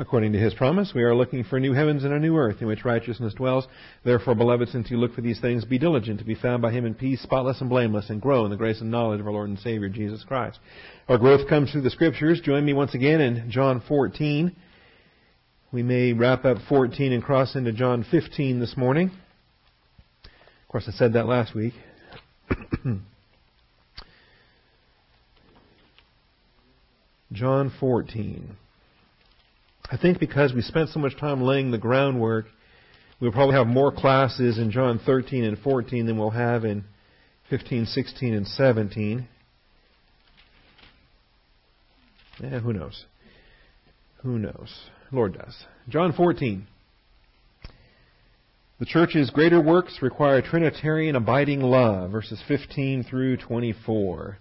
According to his promise, we are looking for new heavens and a new earth in which righteousness dwells. Therefore, beloved, since you look for these things, be diligent to be found by him in peace, spotless and blameless, and grow in the grace and knowledge of our Lord and Savior, Jesus Christ. Our growth comes through the Scriptures. Join me once again in John 14. We may wrap up 14 and cross into John 15 this morning. Of course, I said that last week. John 14. I think because we spent so much time laying the groundwork, we'll probably have more classes in John 13 and 14 than we'll have in 15, 16, and 17. Yeah, who knows? Who knows? Lord does. John 14. The church's greater works require Trinitarian abiding love, verses 15 through 24.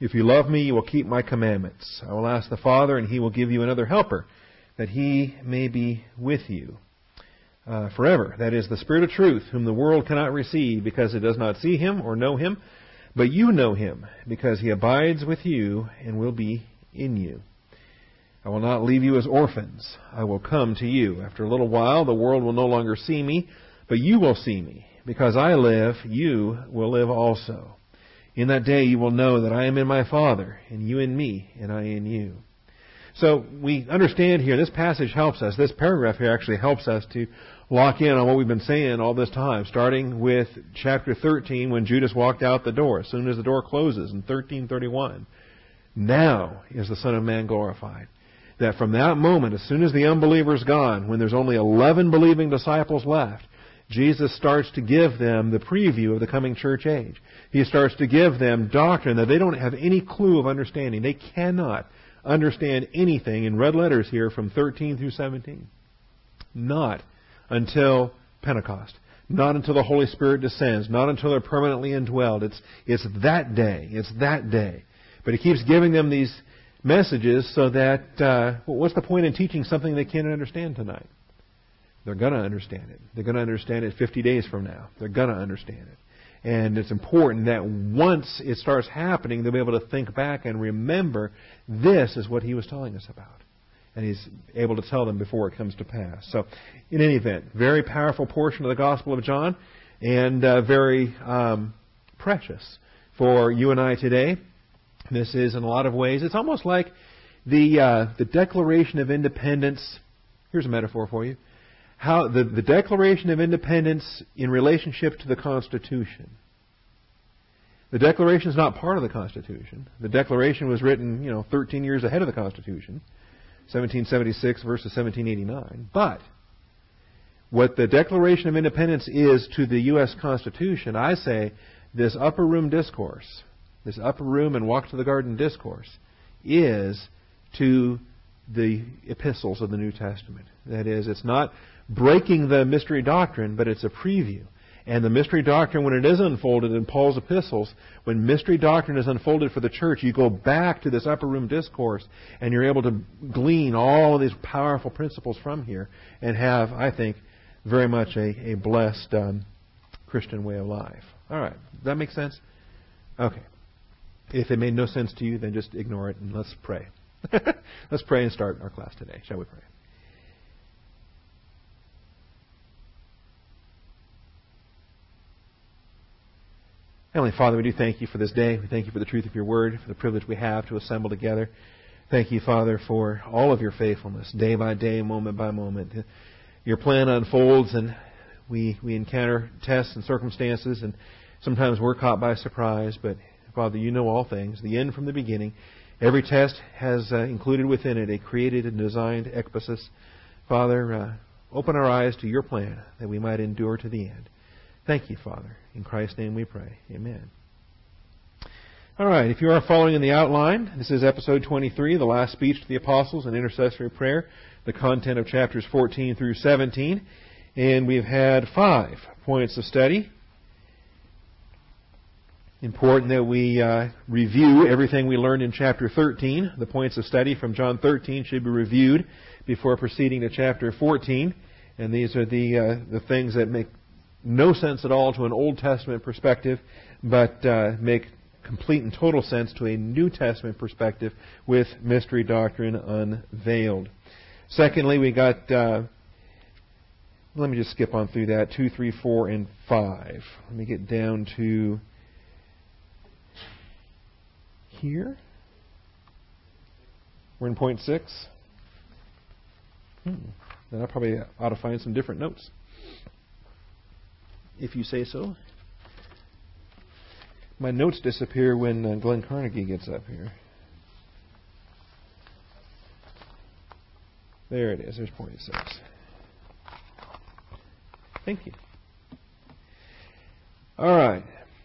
If you love me, you will keep my commandments. I will ask the Father, and he will give you another helper that he may be with you uh, forever. That is the Spirit of truth, whom the world cannot receive because it does not see him or know him. But you know him, because he abides with you and will be in you. I will not leave you as orphans. I will come to you. After a little while, the world will no longer see me, but you will see me. Because I live, you will live also. In that day you will know that I am in my Father, and you in me, and I in you. So we understand here, this passage helps us. This paragraph here actually helps us to lock in on what we've been saying all this time, starting with chapter 13 when Judas walked out the door, as soon as the door closes in 1331. Now is the Son of Man glorified. That from that moment, as soon as the unbeliever's gone, when there's only 11 believing disciples left, Jesus starts to give them the preview of the coming church age. He starts to give them doctrine that they don't have any clue of understanding. They cannot understand anything in red letters here from 13 through 17. Not until Pentecost. Not until the Holy Spirit descends. Not until they're permanently indwelled. It's, it's that day. It's that day. But he keeps giving them these messages so that, uh, what's the point in teaching something they can't understand tonight? They're going to understand it. They're going to understand it 50 days from now. They're going to understand it. And it's important that once it starts happening, they'll be able to think back and remember this is what he was telling us about. And he's able to tell them before it comes to pass. So, in any event, very powerful portion of the Gospel of John and uh, very um, precious for you and I today. This is, in a lot of ways, it's almost like the uh, the Declaration of Independence. Here's a metaphor for you how the, the Declaration of Independence in relationship to the Constitution. The Declaration is not part of the Constitution. The Declaration was written, you know, 13 years ahead of the Constitution, 1776 versus 1789. But what the Declaration of Independence is to the U.S. Constitution, I say this upper room discourse, this upper room and walk to the garden discourse, is to the epistles of the New Testament. That is, it's not breaking the mystery doctrine, but it's a preview. And the mystery doctrine, when it is unfolded in Paul's epistles, when mystery doctrine is unfolded for the church, you go back to this upper room discourse and you're able to glean all of these powerful principles from here and have, I think, very much a, a blessed um, Christian way of life. All right. Does that make sense? Okay. If it made no sense to you, then just ignore it and let's pray. let's pray and start our class today. Shall we pray? Heavenly Father, we do thank you for this day. We thank you for the truth of your word, for the privilege we have to assemble together. Thank you, Father, for all of your faithfulness, day by day, moment by moment. Your plan unfolds, and we, we encounter tests and circumstances, and sometimes we're caught by surprise. But, Father, you know all things, the end from the beginning. Every test has uh, included within it a created and designed ekbasis. Father, uh, open our eyes to your plan that we might endure to the end. Thank you, Father. In Christ's name we pray. Amen. All right, if you are following in the outline, this is episode 23, the last speech to the apostles and intercessory prayer, the content of chapters 14 through 17. And we've had five points of study. Important that we uh, review everything we learned in chapter 13. The points of study from John 13 should be reviewed before proceeding to chapter 14. And these are the, uh, the things that make no sense at all to an Old Testament perspective, but uh, make complete and total sense to a New Testament perspective with mystery doctrine unveiled. Secondly, we got. Uh, let me just skip on through that. Two, three, four, and five. Let me get down to here. We're in point six. Hmm. Then I probably ought to find some different notes. If you say so. My notes disappear when uh, Glenn Carnegie gets up here. There it is. There's point six. Thank you. All right.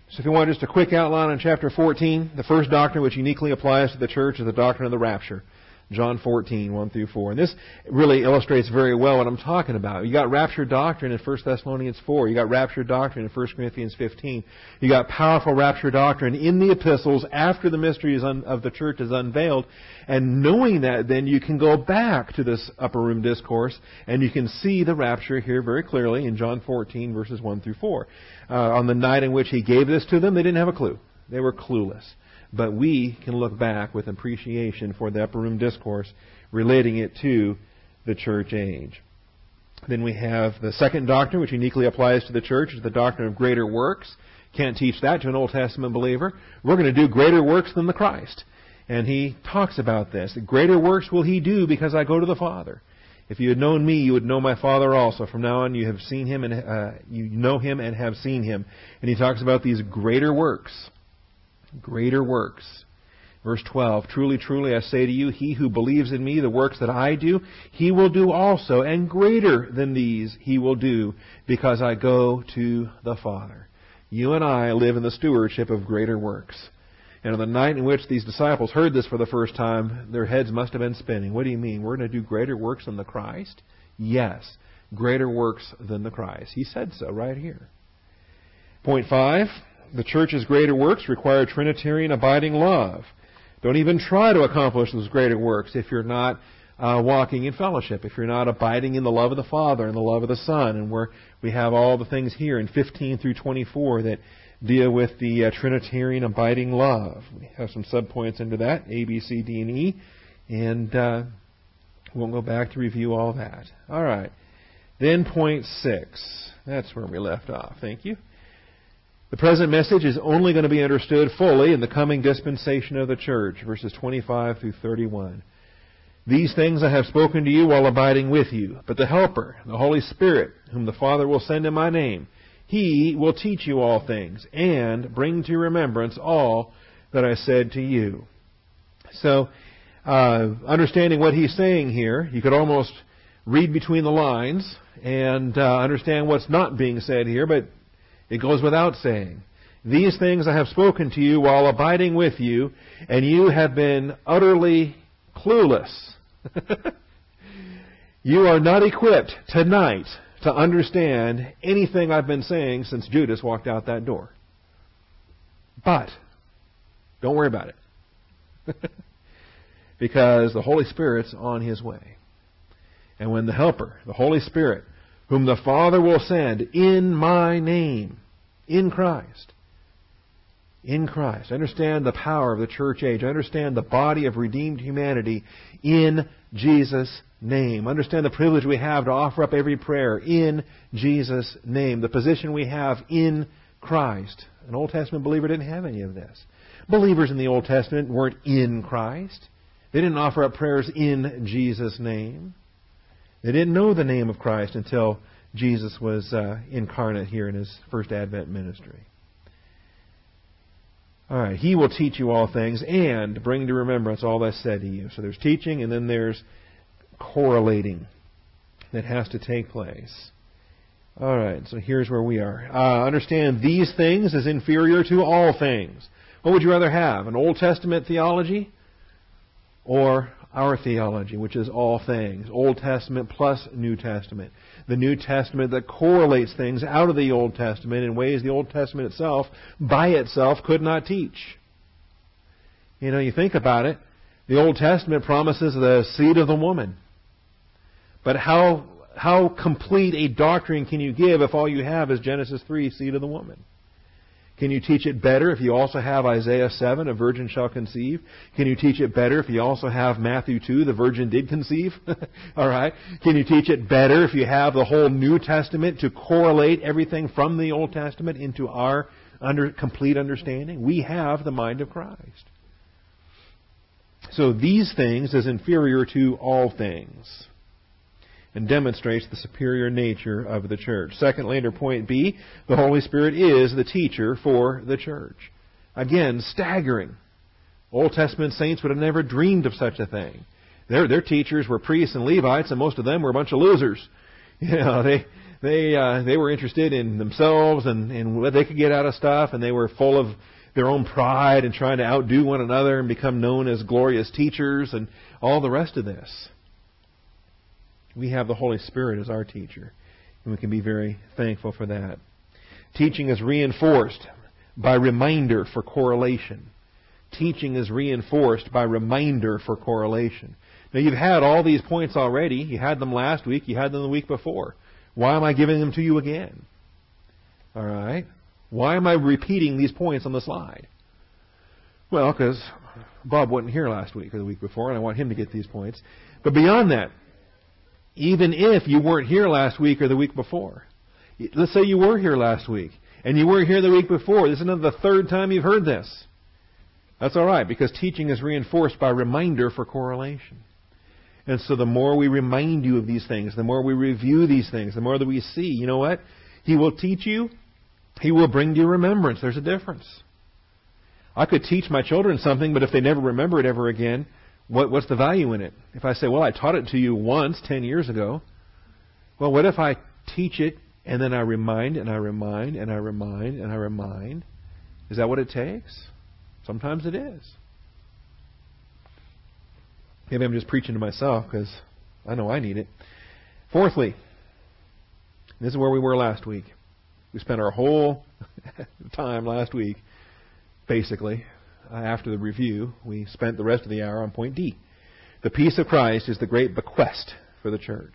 So if you want just a quick outline on chapter 14, the first doctrine which uniquely applies to the church is the doctrine of the rapture. John 14, 1 through 4. And this really illustrates very well what I'm talking about. You got rapture doctrine in 1 Thessalonians 4. You got rapture doctrine in 1 Corinthians 15. You got powerful rapture doctrine in the epistles after the mystery of the church is unveiled. And knowing that, then you can go back to this upper room discourse and you can see the rapture here very clearly in John 14, verses 1 through 4. Uh, on the night in which he gave this to them, they didn't have a clue. They were clueless. But we can look back with appreciation for the upper room discourse relating it to the church age. Then we have the second doctrine, which uniquely applies to the church, is the doctrine of greater works. Can't teach that to an Old Testament believer. We're going to do greater works than the Christ. And he talks about this. Greater works will he do because I go to the Father. If you had known me, you would know my Father also. From now on, you have seen him and uh, you know him and have seen him. And he talks about these greater works greater works. Verse 12, Truly, truly, I say to you, he who believes in me, the works that I do, he will do also, and greater than these he will do, because I go to the Father. You and I live in the stewardship of greater works. And on the night in which these disciples heard this for the first time, their heads must have been spinning. What do you mean? We're going to do greater works than the Christ? Yes, greater works than the Christ. He said so right here. Point five, the church's greater works require Trinitarian abiding love. Don't even try to accomplish those greater works if you're not uh, walking in fellowship, if you're not abiding in the love of the Father and the love of the Son. And where we have all the things here in 15 through 24 that deal with the uh, Trinitarian abiding love. We have some subpoints into that, A, B, C, D, and E. And uh, we won't go back to review all that. All right. Then point six. That's where we left off. Thank you. The present message is only going to be understood fully in the coming dispensation of the church, verses 25 through 31. These things I have spoken to you while abiding with you, but the Helper, the Holy Spirit, whom the Father will send in my name, he will teach you all things and bring to remembrance all that I said to you. So, uh, understanding what he's saying here, you could almost read between the lines and uh, understand what's not being said here, but it goes without saying. These things I have spoken to you while abiding with you, and you have been utterly clueless. you are not equipped tonight to understand anything I've been saying since Judas walked out that door. But, don't worry about it. because the Holy Spirit's on His way. And when the Helper, the Holy Spirit, whom the Father will send in my name, in Christ. In Christ. Understand the power of the church age. Understand the body of redeemed humanity in Jesus' name. Understand the privilege we have to offer up every prayer in Jesus' name. The position we have in Christ. An Old Testament believer didn't have any of this. Believers in the Old Testament weren't in Christ. They didn't offer up prayers in Jesus' name. They didn't know the name of Christ until Jesus was uh, incarnate here in his first Advent ministry. All right, he will teach you all things and bring to remembrance all that's said to you. So there's teaching and then there's correlating that has to take place. All right, so here's where we are. Uh, understand these things as inferior to all things. What would you rather have, an Old Testament theology or our theology, which is all things, Old Testament plus New Testament. The New Testament that correlates things out of the Old Testament in ways the Old Testament itself, by itself, could not teach. You know, you think about it, the Old Testament promises the seed of the woman. But how, how complete a doctrine can you give if all you have is Genesis 3, seed of the woman? Can you teach it better if you also have Isaiah 7, a virgin shall conceive? Can you teach it better if you also have Matthew 2, the virgin did conceive? All right. Can you teach it better if you have the whole New Testament to correlate everything from the Old Testament into our under, complete understanding? We have the mind of Christ. So these things is inferior to all things and demonstrates the superior nature of the church. Second, later point B, the Holy Spirit is the teacher for the church. Again, staggering. Old Testament saints would have never dreamed of such a thing. Their, their teachers were priests and Levites, and most of them were a bunch of losers. You know, they they uh, they were interested in themselves and, and what they could get out of stuff, and they were full of their own pride and trying to outdo one another and become known as glorious teachers and all the rest of this. We have the Holy Spirit as our teacher, and we can be very thankful for that. Teaching is reinforced by reminder for correlation. Teaching is reinforced by reminder for correlation. Now you've had all these points already. You had them last week. You had them the week before. Why am I giving them to you again? All right. Why am I repeating these points on the slide? Well, because Bob wasn't here last week or the week before, and I want him to get these points. But beyond that, even if you weren't here last week or the week before. Let's say you were here last week and you weren't here the week before. This is another the third time you've heard this. That's all right because teaching is reinforced by reminder for correlation. And so the more we remind you of these things, the more we review these things, the more that we see, you know what? He will teach you. He will bring to remembrance. There's a difference. I could teach my children something, but if they never remember it ever again, what, what's the value in it? If I say, well, I taught it to you once, 10 years ago, well, what if I teach it and then I remind and I remind and I remind and I remind? Is that what it takes? Sometimes it is. Maybe I'm just preaching to myself because I know I need it. Fourthly, this is where we were last week. We spent our whole time last week, basically, Uh, after the review, we spent the rest of the hour on point D. The peace of Christ is the great bequest for the church.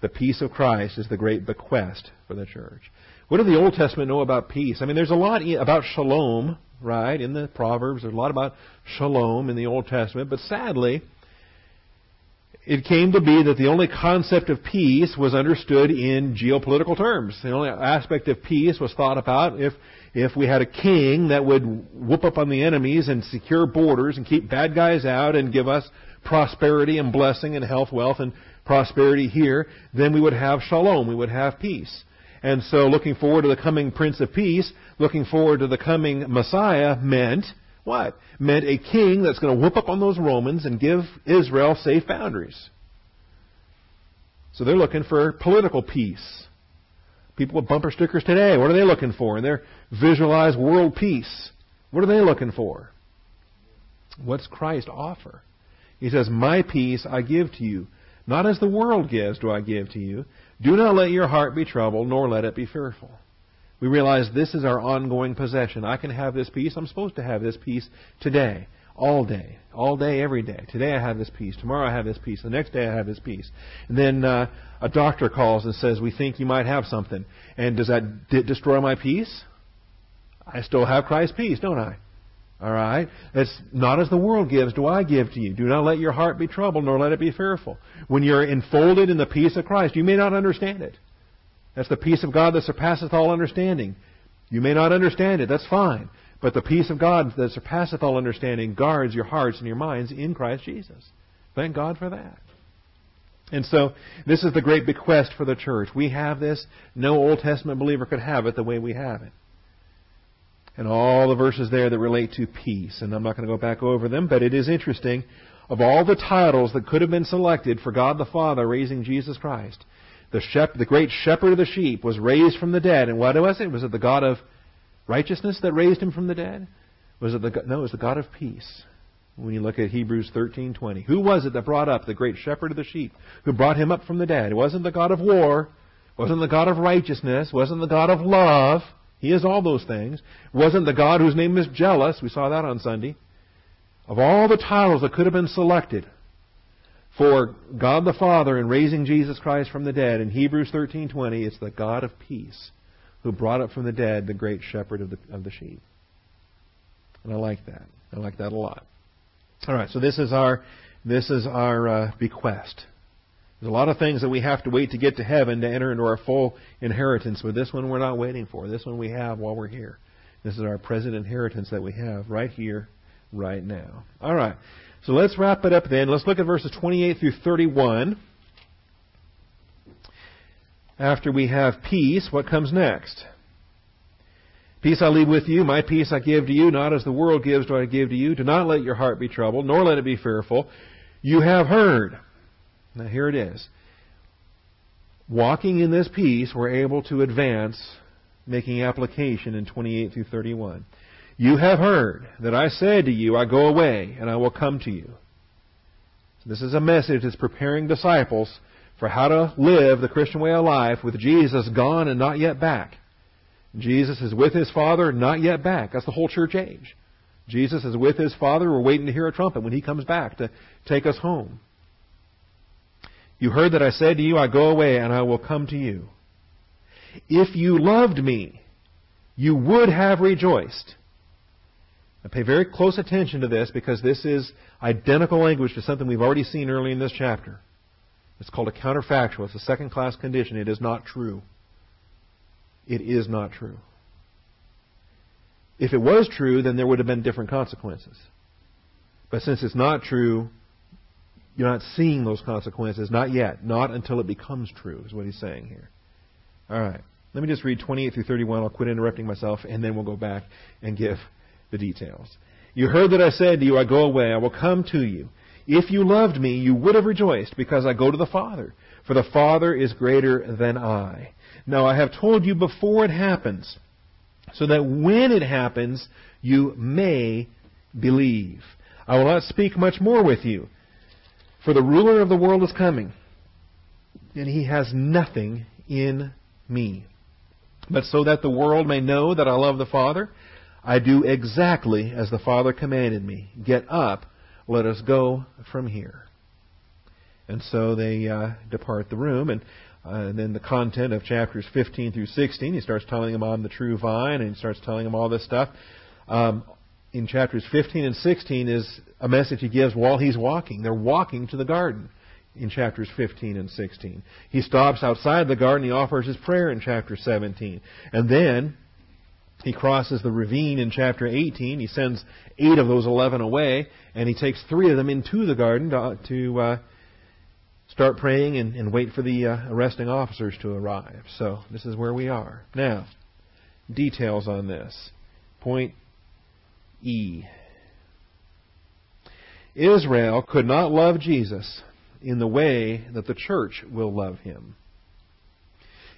The peace of Christ is the great bequest for the church. What does the Old Testament know about peace? I mean, there's a lot about shalom, right, in the Proverbs. There's a lot about shalom in the Old Testament. But sadly, it came to be that the only concept of peace was understood in geopolitical terms. The only aspect of peace was thought about if if we had a king that would whoop up on the enemies and secure borders and keep bad guys out and give us prosperity and blessing and health, wealth, and prosperity here, then we would have shalom. We would have peace. And so looking forward to the coming Prince of Peace, looking forward to the coming Messiah meant what? Meant a king that's going to whoop up on those Romans and give Israel safe boundaries. So they're looking for political peace. People with bumper stickers today, what are they looking for? And their visualized world peace, what are they looking for? What's Christ offer? He says, My peace I give to you. Not as the world gives do I give to you. Do not let your heart be troubled, nor let it be fearful. We realize this is our ongoing possession. I can have this peace. I'm supposed to have this peace today all day, all day, every day. Today I have this peace. Tomorrow I have this peace. The next day I have this peace. And then uh, a doctor calls and says, "We think you might have something." And does that d- destroy my peace? I still have Christ's peace, don't I? All right. It's not as the world gives, do I give to you. Do not let your heart be troubled, nor let it be fearful. When you're enfolded in the peace of Christ, you may not understand it. That's the peace of God that surpasseth all understanding. You may not understand it. That's fine. But the peace of God that surpasseth all understanding guards your hearts and your minds in Christ Jesus. Thank God for that. And so, this is the great bequest for the church. We have this. No Old Testament believer could have it the way we have it. And all the verses there that relate to peace. And I'm not going to go back over them, but it is interesting. Of all the titles that could have been selected for God the Father raising Jesus Christ, the, shep- the great shepherd of the sheep was raised from the dead. And what was it? Was it the God of righteousness that raised him from the dead? Was it the no? It was the God of peace. When you look at Hebrews thirteen twenty, who was it that brought up the great shepherd of the sheep, who brought him up from the dead? It wasn't the God of war, wasn't the God of righteousness, wasn't the God of love. He is all those things. Wasn't the God whose name is jealous. We saw that on Sunday. Of all the titles that could have been selected for God the Father in raising Jesus Christ from the dead in Hebrews 13:20, it's the God of peace who brought up from the dead the great shepherd of the, of the sheep. And I like that. I like that a lot. All right, so this is our this is our uh, bequest. There's a lot of things that we have to wait to get to heaven to enter into our full inheritance, but this one we're not waiting for. This one we have while we're here. This is our present inheritance that we have right here, right now. All right. So let's wrap it up then. Let's look at verses 28 through 31. After we have peace, what comes next? Peace I leave with you, my peace I give to you, not as the world gives do I give to you. Do not let your heart be troubled, nor let it be fearful. You have heard. Now here it is. Walking in this peace, we're able to advance, making application in 28 through 31. You have heard that I said to you, I go away, and I will come to you. This is a message that's preparing disciples for how to live the Christian way of life with Jesus gone and not yet back. Jesus is with his Father, not yet back. That's the whole church age. Jesus is with his Father. We're waiting to hear a trumpet when he comes back to take us home. You heard that I said to you, I go away and I will come to you. If you loved me, you would have rejoiced. Now pay very close attention to this because this is identical language to something we've already seen early in this chapter. It's called a counterfactual. It's a second class condition. It is not true. It is not true. If it was true, then there would have been different consequences. But since it's not true, you're not seeing those consequences. Not yet. Not until it becomes true, is what he's saying here. All right. Let me just read 28 through 31. I'll quit interrupting myself, and then we'll go back and give the details. You heard that I said to you, I go away, I will come to you. If you loved me, you would have rejoiced, because I go to the Father. For the Father is greater than I. Now I have told you before it happens, so that when it happens, you may believe. I will not speak much more with you, for the ruler of the world is coming, and he has nothing in me. But so that the world may know that I love the Father, I do exactly as the Father commanded me. Get up, let us go from here. And so they uh, depart the room, and, uh, and then the content of chapters 15 through 16, he starts telling them I'm the true vine, and he starts telling them all this stuff. Um, in chapters 15 and 16 is a message he gives while he's walking. They're walking to the garden in chapters 15 and 16. He stops outside the garden. He offers his prayer in chapter 17. And then he crosses the ravine in chapter 18. He sends eight of those 11 away, and he takes three of them into the garden to, to uh, start praying and, and, wait for the uh, arresting officers to arrive. So this is where we are. Now, details on this. Point E. Israel could not love Jesus in the way that the church will love him.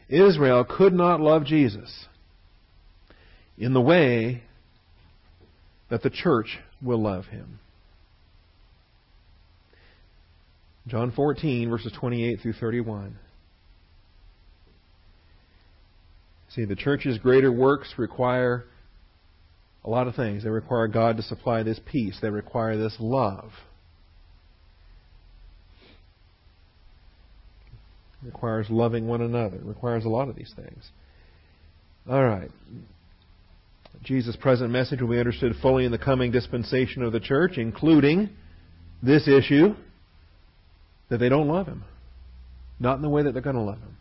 Israel could not love Jesus in the way that the church will love him. John 14, verses 28 through 31. See, the church's greater works require a lot of things. They require God to supply this peace, they require this love. Requires loving one another. Requires a lot of these things. All right. Jesus' present message will be understood fully in the coming dispensation of the church, including this issue that they don't love him. Not in the way that they're going to love him.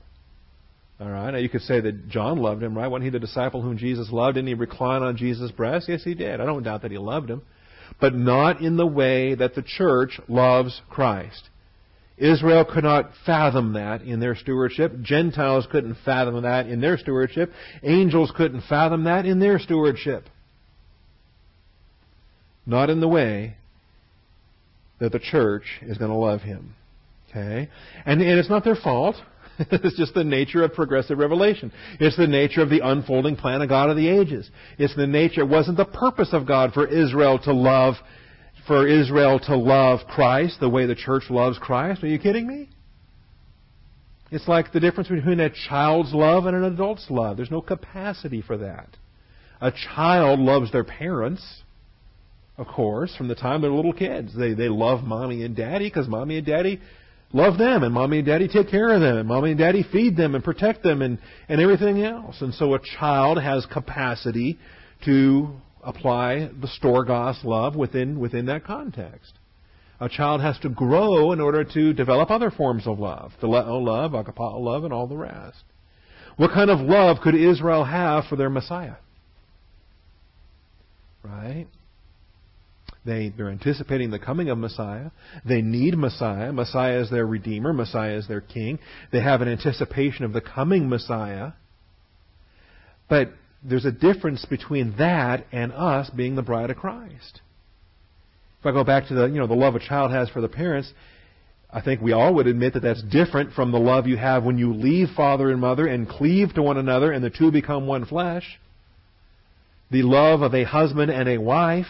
All right. Now you could say that John loved him, right? Wasn't he the disciple whom Jesus loved? Didn't he recline on Jesus' breast? Yes, he did. I don't doubt that he loved him. But not in the way that the church loves Christ. Israel could not fathom that in their stewardship. Gentiles couldn't fathom that in their stewardship. Angels couldn't fathom that in their stewardship. Not in the way that the church is going to love him. Okay? And, and it's not their fault. it's just the nature of progressive revelation. It's the nature of the unfolding plan of God of the ages. It's the nature, it wasn't the purpose of God for Israel to love for Israel to love Christ the way the church loves Christ. Are you kidding me? It's like the difference between a child's love and an adult's love. There's no capacity for that. A child loves their parents, of course, from the time they're little kids. They, they love mommy and daddy because mommy and daddy love them, and mommy and daddy take care of them, and mommy and daddy feed them and protect them, and, and everything else. And so a child has capacity to apply the Storgos love within, within that context. A child has to grow in order to develop other forms of love, phileo love, agapao love, and all the rest. What kind of love could Israel have for their Messiah? Right? They, they're anticipating the coming of Messiah. They need Messiah. Messiah is their Redeemer. Messiah is their King. They have an anticipation of the coming Messiah. But there's a difference between that and us being the bride of Christ. If I go back to the, you know, the love a child has for the parents, I think we all would admit that that's different from the love you have when you leave father and mother and cleave to one another and the two become one flesh. The love of a husband and a wife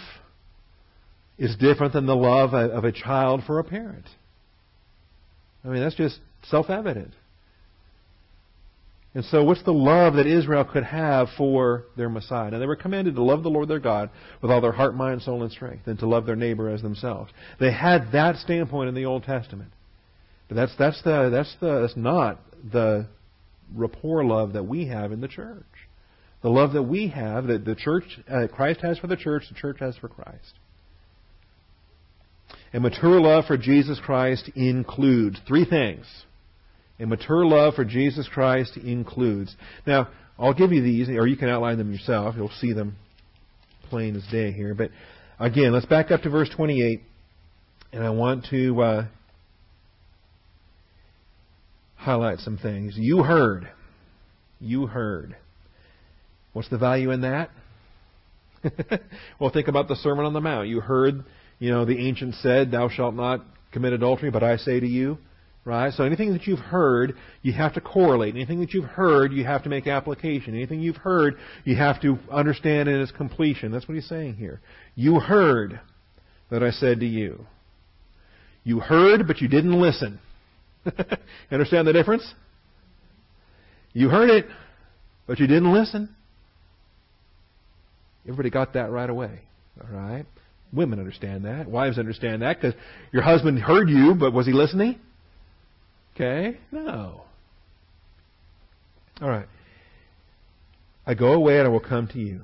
is different than the love of a child for a parent. I mean, that's just self evident. And so, what's the love that Israel could have for their Messiah? Now, they were commanded to love the Lord their God with all their heart, mind, soul, and strength, and to love their neighbor as themselves. They had that standpoint in the Old Testament. But that's that's the that's the that's not the rapport love that we have in the church. The love that we have, that the church, uh, Christ has for the church, the church has for Christ. And mature love for Jesus Christ includes three things. And mature love for Jesus Christ includes. Now, I'll give you these, or you can outline them yourself. You'll see them plain as day here. But again, let's back up to verse 28. And I want to uh, highlight some things. You heard. You heard. What's the value in that? well, think about the Sermon on the Mount. You heard, you know, the ancient said, Thou shalt not commit adultery, but I say to you. Right? So anything that you've heard, you have to correlate. Anything that you've heard, you have to make application. Anything you've heard, you have to understand in its completion. That's what he's saying here. You heard that I said to you. You heard, but you didn't listen. understand the difference? You heard it, but you didn't listen. Everybody got that right away. All right? Women understand that. Wives understand that because your husband heard you, but was he listening? Okay? No. All right. I go away and I will come to you.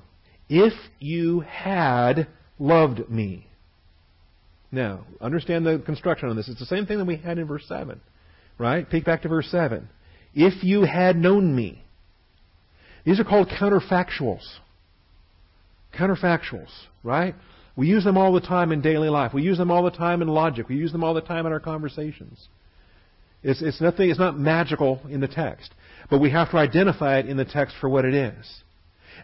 If you had loved me. Now, understand the construction on this. It's the same thing that we had in verse 7. Right? Peek back to verse 7. If you had known me. These are called counterfactuals. Counterfactuals, right? We use them all the time in daily life. We use them all the time in logic. We use them all the time in our conversations. It's, it's nothing, it's not magical in the text. But we have to identify it in the text for what it is.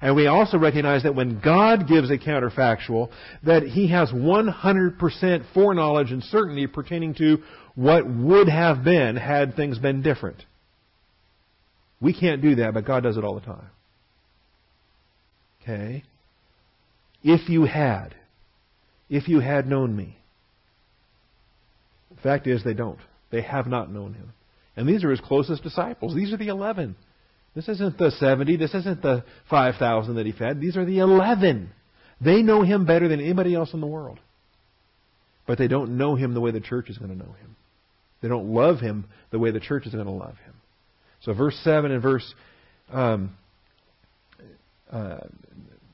And we also recognize that when God gives a counterfactual, that He has 100% foreknowledge and certainty pertaining to what would have been had things been different. We can't do that, but God does it all the time. Okay? If you had. If you had known me. The fact is, they don't. They have not known him. And these are his closest disciples. These are the eleven. This isn't the 70. This isn't the 5,000 that he fed. These are the 11. They know him better than anybody else in the world. But they don't know him the way the church is going to know him. They don't love him the way the church is going to love him. So verse 7 and verse um, uh,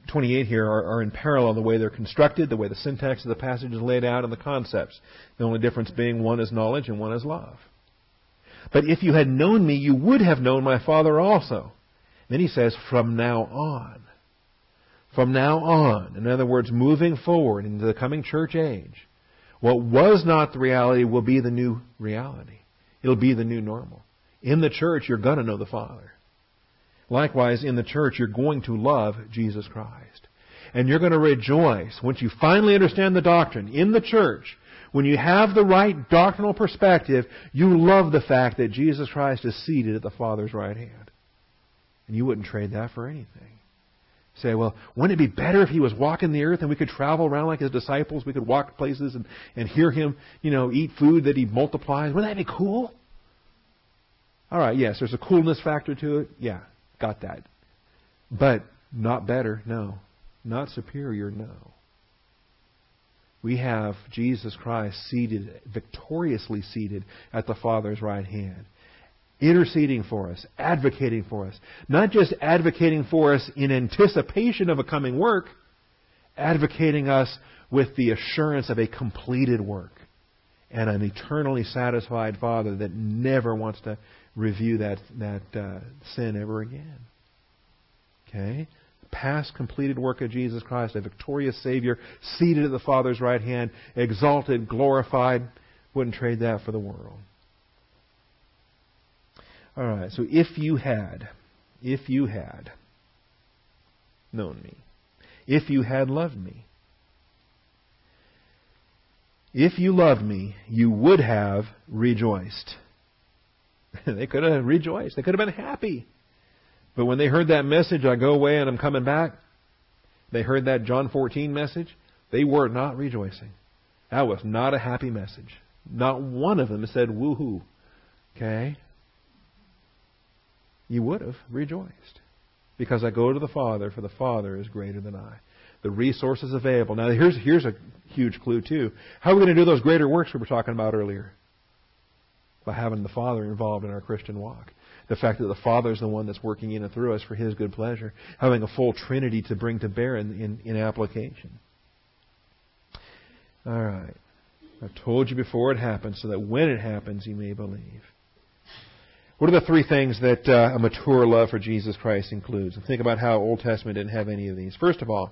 28 here are, are in parallel the way they're constructed, the way the syntax of the passage is laid out, and the concepts. The only difference being one is knowledge and one is love. But if you had known me, you would have known my Father also. Then he says, from now on. From now on. In other words, moving forward into the coming church age. What was not the reality will be the new reality. It'll be the new normal. In the church, you're going to know the Father. Likewise, in the church, you're going to love Jesus Christ. And you're going to rejoice once you finally understand the doctrine in the church. When you have the right doctrinal perspective, you love the fact that Jesus Christ is seated at the Father's right hand. And you wouldn't trade that for anything. Say, well, wouldn't it be better if he was walking the earth and we could travel around like his disciples? We could walk places and, and hear him, you know, eat food that he multiplies. Wouldn't that be cool? All right, yes, there's a coolness factor to it. Yeah, Got that. But not better, no. Not superior, no. We have Jesus Christ seated, victoriously seated at the Father's right hand, interceding for us, advocating for us. Not just advocating for us in anticipation of a coming work, advocating us with the assurance of a completed work and an eternally satisfied Father that never wants to review that, that uh, sin ever again. Okay? Past completed work of Jesus Christ, a victorious Savior, seated at the Father's right hand, exalted, glorified. Wouldn't trade that for the world. All right, so if you had, if you had known me, if you had loved me, if you loved me, you would have rejoiced. they could have rejoiced. They could have been happy. But when they heard that message, I go away and I'm coming back, they heard that John 14 message, they were not rejoicing. That was not a happy message. Not one of them said woohoo. Okay? You would have rejoiced. Because I go to the Father, for the Father is greater than I. The resources available. Now here's here's a huge clue too. How are we going to do those greater works we were talking about earlier? By having the Father involved in our Christian walk the fact that the Father is the one that's working in and through us for His good pleasure, having a full Trinity to bring to bear in, in, in application. All right. I've told you before it happens so that when it happens, you may believe. What are the three things that uh, a mature love for Jesus Christ includes? And think about how Old Testament didn't have any of these. First of all,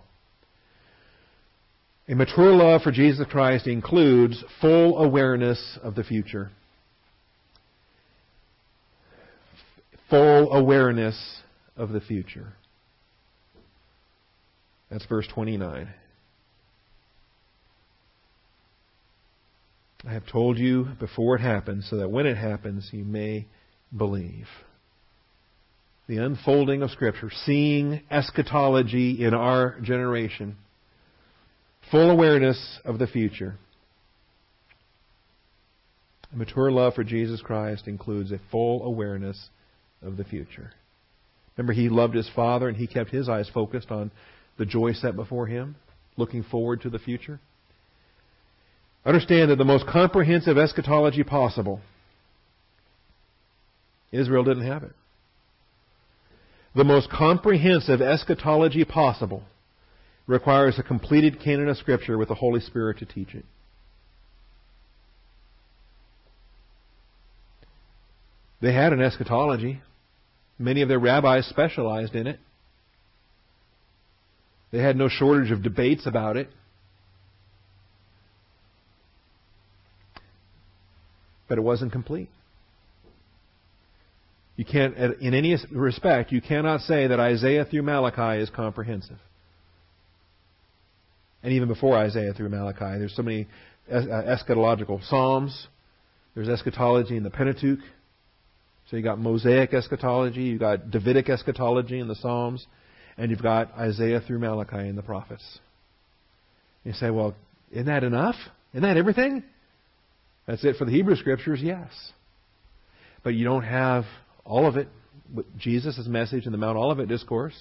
a mature love for Jesus Christ includes full awareness of the future. Full awareness of the future. That's verse 29. I have told you before it happens, so that when it happens, you may believe. The unfolding of Scripture, seeing eschatology in our generation, full awareness of the future. A mature love for Jesus Christ includes a full awareness of the future. Remember, he loved his father and he kept his eyes focused on the joy set before him, looking forward to the future. Understand that the most comprehensive eschatology possible, Israel didn't have it. The most comprehensive eschatology possible requires a completed canon of Scripture with the Holy Spirit to teach it. They had an eschatology. Many of their rabbis specialized in it. They had no shortage of debates about it. But it wasn't complete. You can't, in any respect, you cannot say that Isaiah through Malachi is comprehensive. And even before Isaiah through Malachi, there's so many uh, eschatological psalms. There's eschatology in the Pentateuch. So you got Mosaic eschatology, you got Davidic eschatology in the Psalms, and you've got Isaiah through Malachi in the prophets. You say, well, isn't that enough? Isn't that everything? That's it for the Hebrew Scriptures? Yes. But you don't have all of it. With Jesus' message in the Mount Olivet Discourse.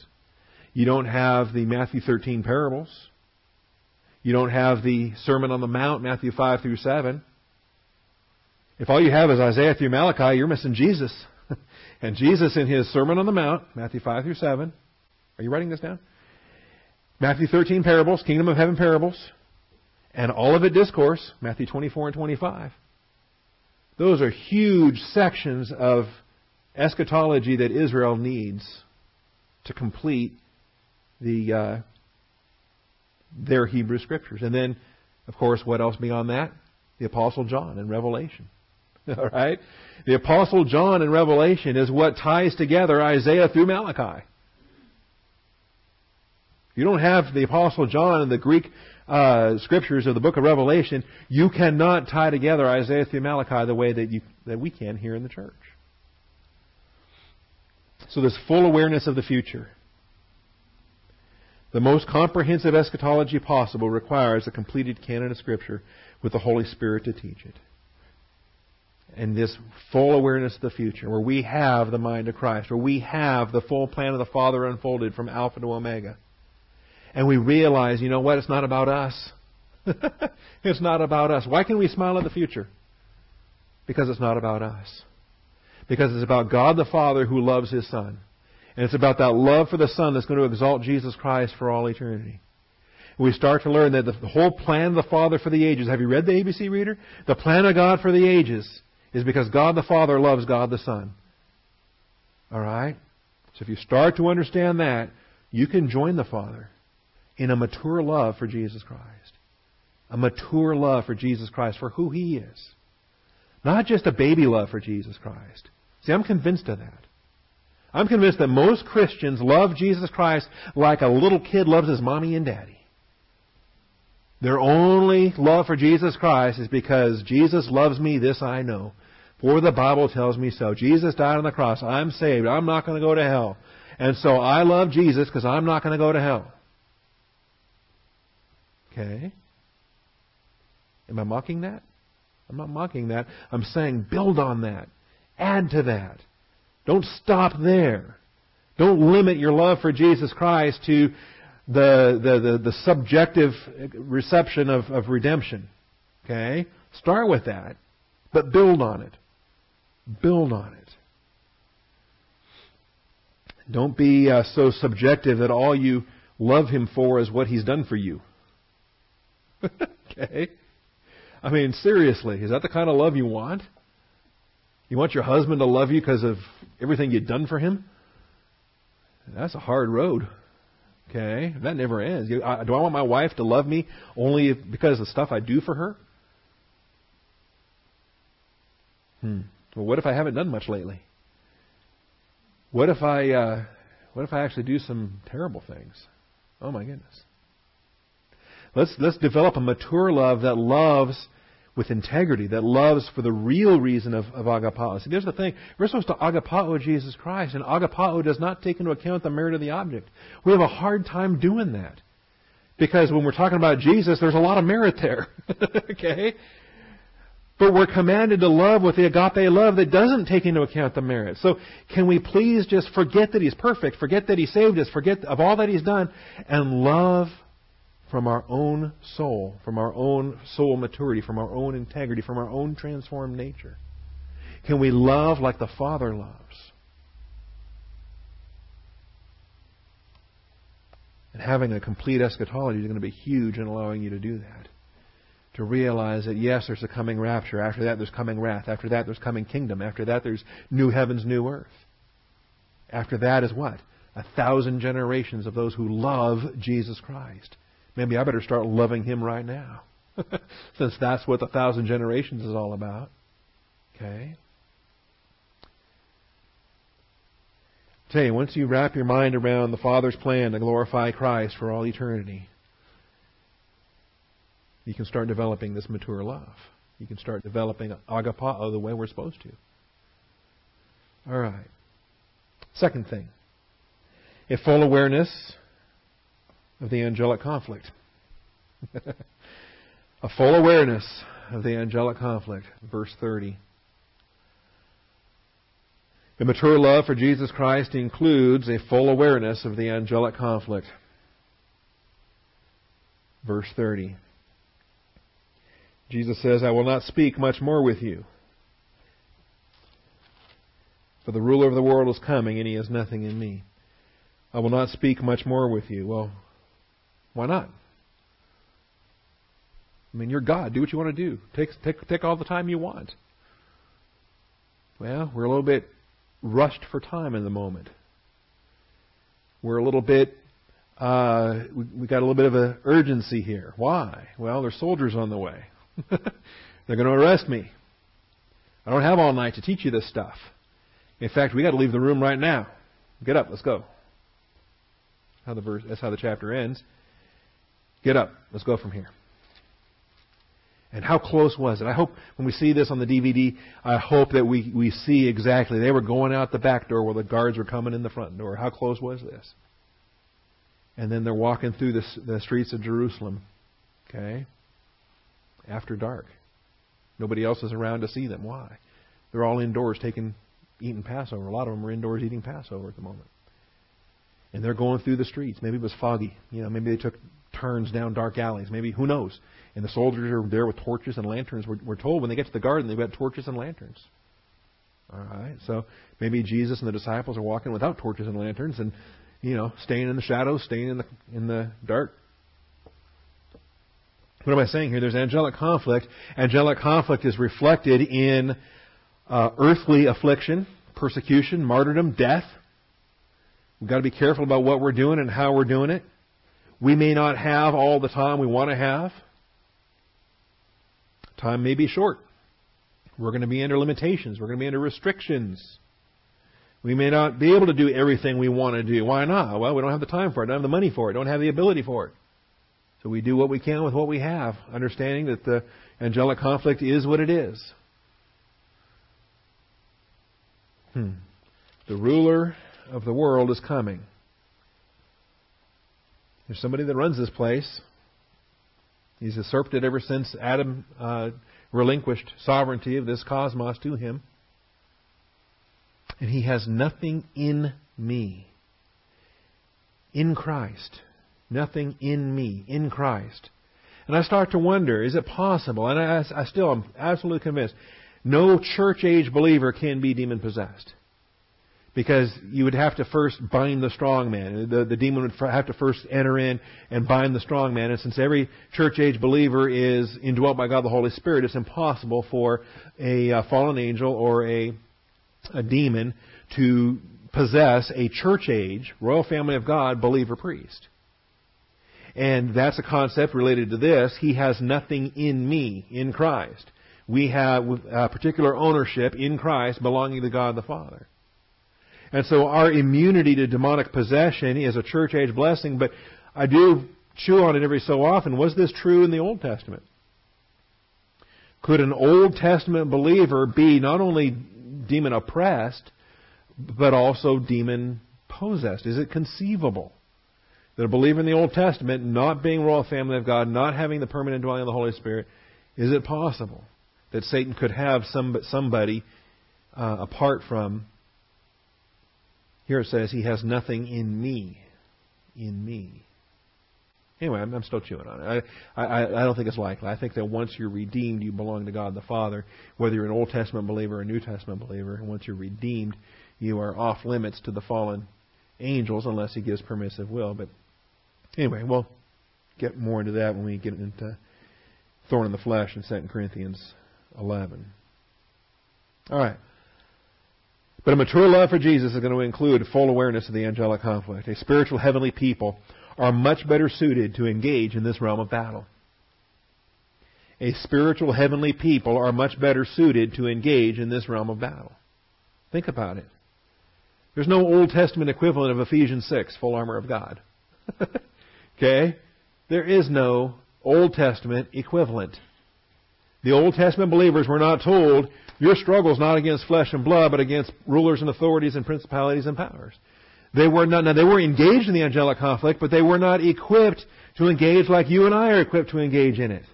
You don't have the Matthew 13 parables. You don't have the Sermon on the Mount, Matthew 5 through 7. If all you have is Isaiah through Malachi, you're missing Jesus. and Jesus in his Sermon on the Mount, Matthew 5 through 7, are you writing this down? Matthew 13 parables, kingdom of heaven parables, and Olivet discourse, Matthew 24 and 25. Those are huge sections of eschatology that Israel needs to complete the uh, their Hebrew scriptures. And then, of course, what else beyond that? The Apostle John and Revelation. All right? The Apostle John in Revelation is what ties together Isaiah through Malachi. You don't have the Apostle John in the Greek uh, scriptures of the book of Revelation. You cannot tie together Isaiah through Malachi the way that, you, that we can here in the church. So, this full awareness of the future. The most comprehensive eschatology possible requires a completed canon of Scripture with the Holy Spirit to teach it and this full awareness of the future, where we have the mind of Christ, where we have the full plan of the Father unfolded from Alpha to Omega. And we realize, you know what, it's not about us. it's not about us. Why can we smile at the future? Because it's not about us. Because it's about God the Father who loves His Son. And it's about that love for the Son that's going to exalt Jesus Christ for all eternity. We start to learn that the whole plan of the Father for the ages, have you read the ABC Reader? The plan of God for the ages is because God the Father loves God the Son. Alright? So if you start to understand that, you can join the Father in a mature love for Jesus Christ. A mature love for Jesus Christ, for who He is. Not just a baby love for Jesus Christ. See, I'm convinced of that. I'm convinced that most Christians love Jesus Christ like a little kid loves his mommy and daddy. Their only love for Jesus Christ is because Jesus loves me, this I know. For the Bible tells me so. Jesus died on the cross. I'm saved. I'm not going to go to hell. And so I love Jesus because I'm not going to go to hell. Okay? Am I mocking that? I'm not mocking that. I'm saying build on that. Add to that. Don't stop there. Don't limit your love for Jesus Christ to the, the, the, the subjective reception of, of redemption. Okay? Start with that, but build on it. Build on it. Don't be uh, so subjective that all you love Him for is what He's done for you. okay? I mean, seriously, is that the kind of love you want? You want your husband to love you because of everything you've done for him? That's a hard road. Okay? That never ends. do I want my wife to love me only because of the stuff I do for her? Hmm. Well, what if I haven't done much lately? What if I, uh, what if I actually do some terrible things? Oh my goodness. Let's let's develop a mature love that loves with integrity, that loves for the real reason of, of agapao. See, there's the thing. We're supposed to agapao Jesus Christ, and agapao does not take into account the merit of the object. We have a hard time doing that. Because when we're talking about Jesus, there's a lot of merit there. okay? But we're commanded to love with the agape love that doesn't take into account the merit. So can we please just forget that He's perfect, forget that He saved us, forget of all that He's done, and love from our own soul, from our own soul maturity, from our own integrity, from our own transformed nature? Can we love like the Father loves? And having a complete eschatology is going to be huge in allowing you to do that. To realize that yes, there's a coming rapture. After that, there's coming wrath. After that, there's coming kingdom. After that, there's new heavens, new earth. After that is what? A thousand generations of those who love Jesus Christ. Maybe I better start loving him right now. Since that's what the thousand generations is all about. Okay? Tell you, once you wrap your mind around the Father's plan to glorify Christ for all eternity, you can start developing this mature love. You can start developing agapao the way we're supposed to. All right. Second thing, a full awareness of the angelic conflict. a full awareness of the angelic conflict. Verse 30. The mature love for Jesus Christ includes a full awareness of the angelic conflict. Verse 30. Jesus says, I will not speak much more with you. For the ruler of the world is coming, and he has nothing in me. I will not speak much more with you. Well, why not? I mean, you're God. Do what you want to do. Take, take, take all the time you want. Well, we're a little bit rushed for time in the moment. We're a little bit, uh, we, we got a little bit of an urgency here. Why? Well, there's soldiers on the way. They're going to arrest me. I don't have all night to teach you this stuff. In fact, we got to leave the room right now. Get up, let's go. How the verse, that's how the chapter ends. Get up. Let's go from here. And how close was it? I hope when we see this on the DVD, I hope that we, we see exactly. They were going out the back door while the guards were coming in the front door. How close was this? And then they're walking through the, the streets of Jerusalem. Okay? After dark. Nobody else is around to see them. Why? They're all indoors taking, eating Passover. A lot of them are indoors eating Passover at the moment. And they're going through the streets. Maybe it was foggy. You know, maybe they took turns down dark alleys. Maybe, who knows? And the soldiers are there with torches and lanterns. We're, we're told when they get to the garden, they've got torches and lanterns. All right, so maybe Jesus and the disciples are walking without torches and lanterns, and you know, staying in the shadows, staying in the in the dark. What am I saying here? There's angelic conflict. Angelic conflict is reflected in uh, earthly affliction, persecution, martyrdom, death. We've got to be careful about what we're doing and how we're doing it. We may not have all the time we want to have. Time may be short. We're going to be under limitations. We're going to be under restrictions. We may not be able to do everything we want to do. Why not? Well, we don't have the time for it, don't have the money for it, don't have the ability for it. So we do what we can with what we have, understanding that the angelic conflict is what it is. Hmm. The ruler of the world is coming. There's somebody that runs this place. He's usurped it ever since Adam uh, relinquished sovereignty of this cosmos to him. And he has nothing in me. In Christ. Nothing in me. In Christ. And I start to wonder, is it possible? And I, I still am absolutely convinced. No church age believer can be demon possessed. Because you would have to first bind the strong man. The, the demon would have to first enter in and bind the strong man. And since every church age believer is indwelt by God the Holy Spirit, it's impossible for a fallen angel or a a demon to possess a church age, royal family of God, believer priest. And that's a concept related to this. He has nothing in me, in Christ. We have a uh, particular ownership in Christ belonging to God the Father. And so our immunity to demonic possession is a church age blessing, but I do chew on it every so often. Was this true in the Old Testament? Could an Old Testament believer be not only demon oppressed, but also demon possessed? Is it conceivable that a believer in the Old Testament, not being royal family of God, not having the permanent dwelling of the Holy Spirit, is it possible that Satan could have some, somebody uh, apart from? Here it says, "He has nothing in me, in me." Anyway, I'm, I'm still chewing on it. I, I, I don't think it's likely. I think that once you're redeemed, you belong to God the Father, whether you're an Old Testament believer or a New Testament believer. And once you're redeemed, you are off limits to the fallen angels unless He gives permissive will. But anyway, we'll get more into that when we get into thorn in the flesh in 2 Corinthians 11. All right. But a mature love for Jesus is going to include full awareness of the angelic conflict. A spiritual heavenly people are much better suited to engage in this realm of battle. A spiritual heavenly people are much better suited to engage in this realm of battle. Think about it. There's no Old Testament equivalent of Ephesians 6, full armor of God. okay? There is no Old Testament equivalent. The Old Testament believers were not told, your struggle is not against flesh and blood, but against rulers and authorities and principalities and powers. They were not, now they were engaged in the angelic conflict, but they were not equipped to engage like you and I are equipped to engage in it.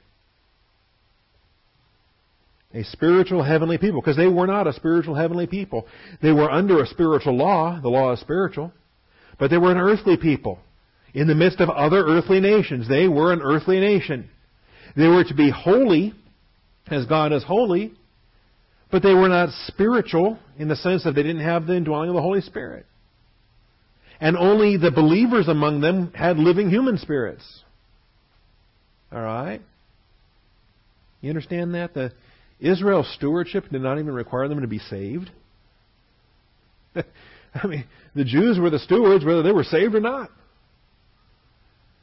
A spiritual heavenly people, because they were not a spiritual heavenly people. They were under a spiritual law, the law is spiritual, but they were an earthly people. In the midst of other earthly nations, they were an earthly nation. They were to be holy, as God is holy, but they were not spiritual in the sense that they didn't have the indwelling of the Holy Spirit and only the believers among them had living human spirits. All right? You understand that? The Israel's stewardship did not even require them to be saved. I mean, the Jews were the stewards whether they were saved or not.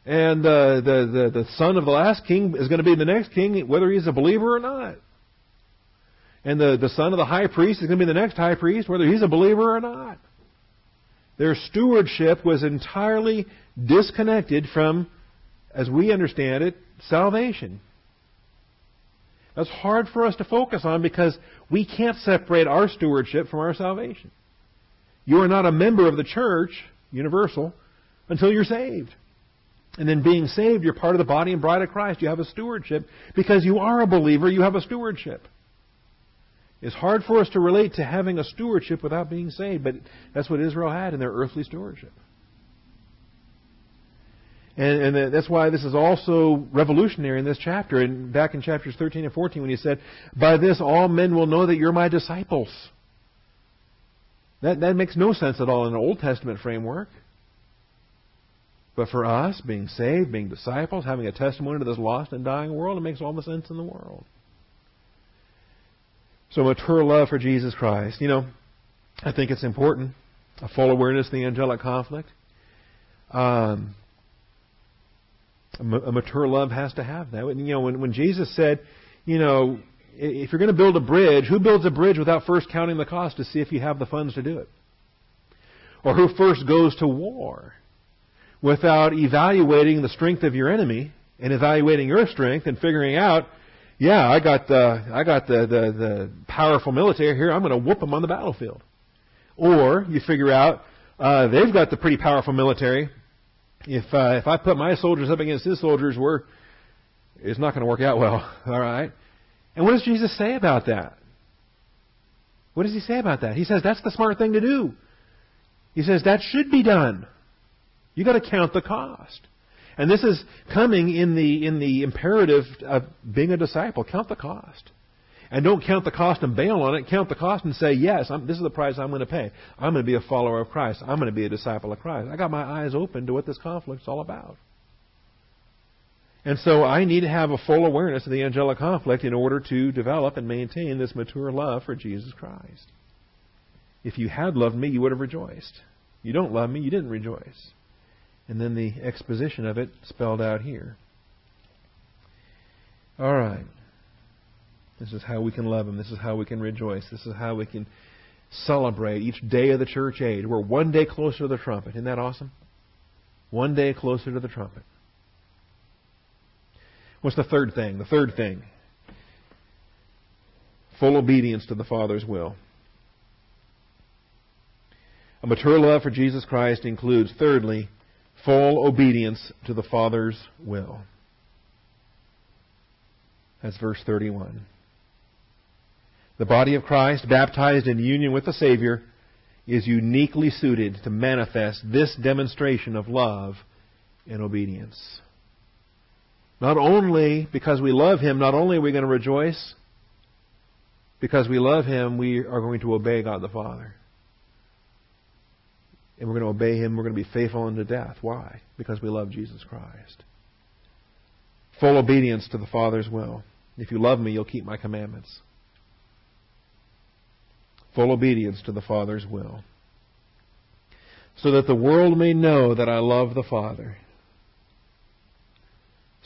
And uh, the, the the son of the last king is going to be the next king, whether he's a believer or not. And the, the son of the high priest is going to be the next high priest, whether he's a believer or not. Their stewardship was entirely disconnected from, as we understand it, salvation. That's hard for us to focus on because we can't separate our stewardship from our salvation. You are not a member of the church, universal, until you're saved. And then being saved, you're part of the body and bride of Christ. You have a stewardship. Because you are a believer, you have a stewardship. It's hard for us to relate to having a stewardship without being saved, but that's what Israel had in their earthly stewardship. And, and that's why this is also revolutionary in this chapter. And back in chapters 13 and 14 when he said, By this all men will know that you're my disciples. That, that makes no sense at all in an Old Testament framework. But for us, being saved, being disciples, having a testimony to this lost and dying world, it makes all the sense in the world. So mature love for Jesus Christ. You know, I think it's important. A full awareness of the angelic conflict. Um, a mature love has to have that. You know, when, when Jesus said, you know, if you're going to build a bridge, who builds a bridge without first counting the cost to see if you have the funds to do it? Or who first goes to war without evaluating the strength of your enemy and evaluating your strength and figuring out, yeah, I got the I got the the, the powerful military here. I'm going to whoop them on the battlefield. Or you figure out uh, they've got the pretty powerful military. If uh, if I put my soldiers up against his soldiers, we're it's not going to work out well. All right. And what does Jesus say about that? What does he say about that? He says that's the smart thing to do. He says that should be done. You got to count the cost. And this is coming in the in the imperative of being a disciple. Count the cost. And don't count the cost and bail on it. Count the cost and say, yes, I'm, this is the price I'm going to pay. I'm going to be a follower of Christ. I'm going to be a disciple of Christ. I got my eyes open to what this conflict's all about. And so I need to have a full awareness of the angelic conflict in order to develop and maintain this mature love for Jesus Christ. If you had loved me, you would have rejoiced. You don't love me, you didn't rejoice. And then the exposition of it spelled out here. All right. This is how we can love Him. This is how we can rejoice. This is how we can celebrate each day of the church age. We're one day closer to the trumpet. Isn't that awesome? One day closer to the trumpet. What's the third thing? The third thing full obedience to the Father's will. A mature love for Jesus Christ includes, thirdly, full obedience to the Father's will. That's verse 31. The body of Christ, baptized in union with the Savior, is uniquely suited to manifest this demonstration of love and obedience. Not only because we love Him, not only are we going to rejoice, because we love Him, we are going to obey God the Father. And we're going to obey Him. We're going to be faithful unto death. Why? Because we love Jesus Christ. Full obedience to the Father's will. If you love me, you'll keep my commandments. Full obedience to the Father's will. So that the world may know that I love the Father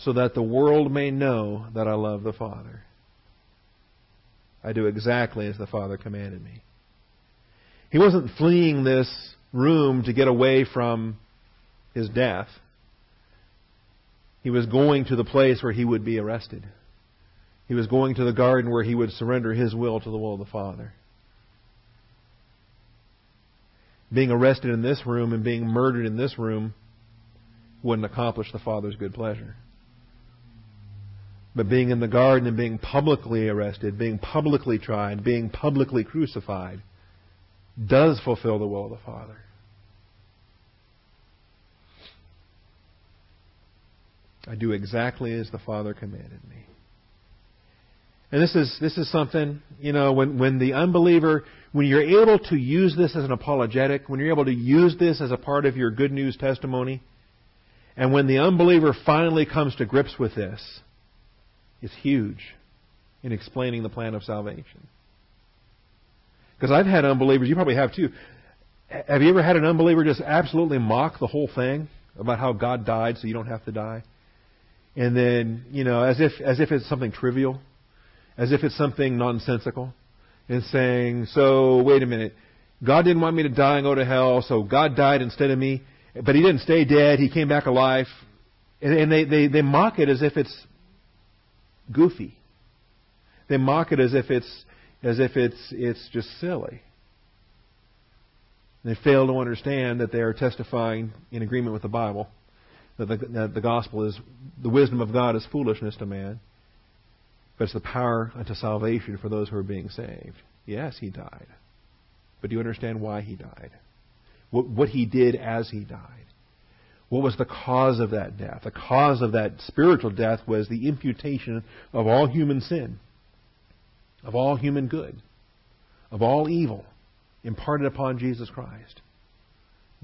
so that the world may know that I love the Father. I do exactly as the Father commanded me. He wasn't fleeing this room to get away from his death. He was going to the place where he would be arrested. He was going to the garden where he would surrender his will to the will of the Father. Being arrested in this room and being murdered in this room wouldn't accomplish the Father's good pleasure. But being in the garden and being publicly arrested, being publicly tried, being publicly crucified, does fulfill the will of the Father. I do exactly as the Father commanded me. And this is this is something, you know, when, when the unbeliever when you're able to use this as an apologetic, when you're able to use this as a part of your good news testimony, and when the unbeliever finally comes to grips with this, is huge in explaining the plan of salvation. Because I've had unbelievers, you probably have too. Have you ever had an unbeliever just absolutely mock the whole thing about how God died so you don't have to die? And then, you know, as if as if it's something trivial, as if it's something nonsensical, and saying, "So wait a minute, God didn't want me to die and go to hell, so God died instead of me, but He didn't stay dead; He came back alive." And, and they, they they mock it as if it's goofy. They mock it as if it's as if it's it's just silly. They fail to understand that they are testifying in agreement with the Bible that the, that the gospel is the wisdom of God is foolishness to man, but it's the power unto salvation for those who are being saved. Yes, he died, but do you understand why he died? What, what he did as he died? What was the cause of that death? The cause of that spiritual death was the imputation of all human sin, of all human good, of all evil imparted upon Jesus Christ.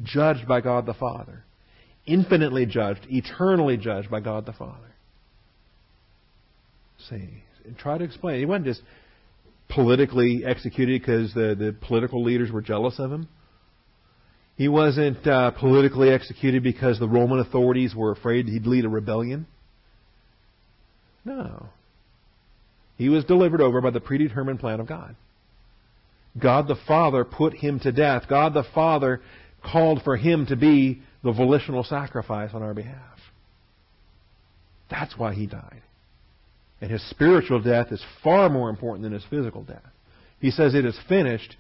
Judged by God the Father. Infinitely judged, eternally judged by God the Father. See, try to explain. He wasn't just politically executed because the, the political leaders were jealous of him. He wasn't uh, politically executed because the Roman authorities were afraid he'd lead a rebellion. No. He was delivered over by the predetermined plan of God. God the Father put him to death. God the Father called for him to be the volitional sacrifice on our behalf. That's why he died. And his spiritual death is far more important than his physical death. He says it is finished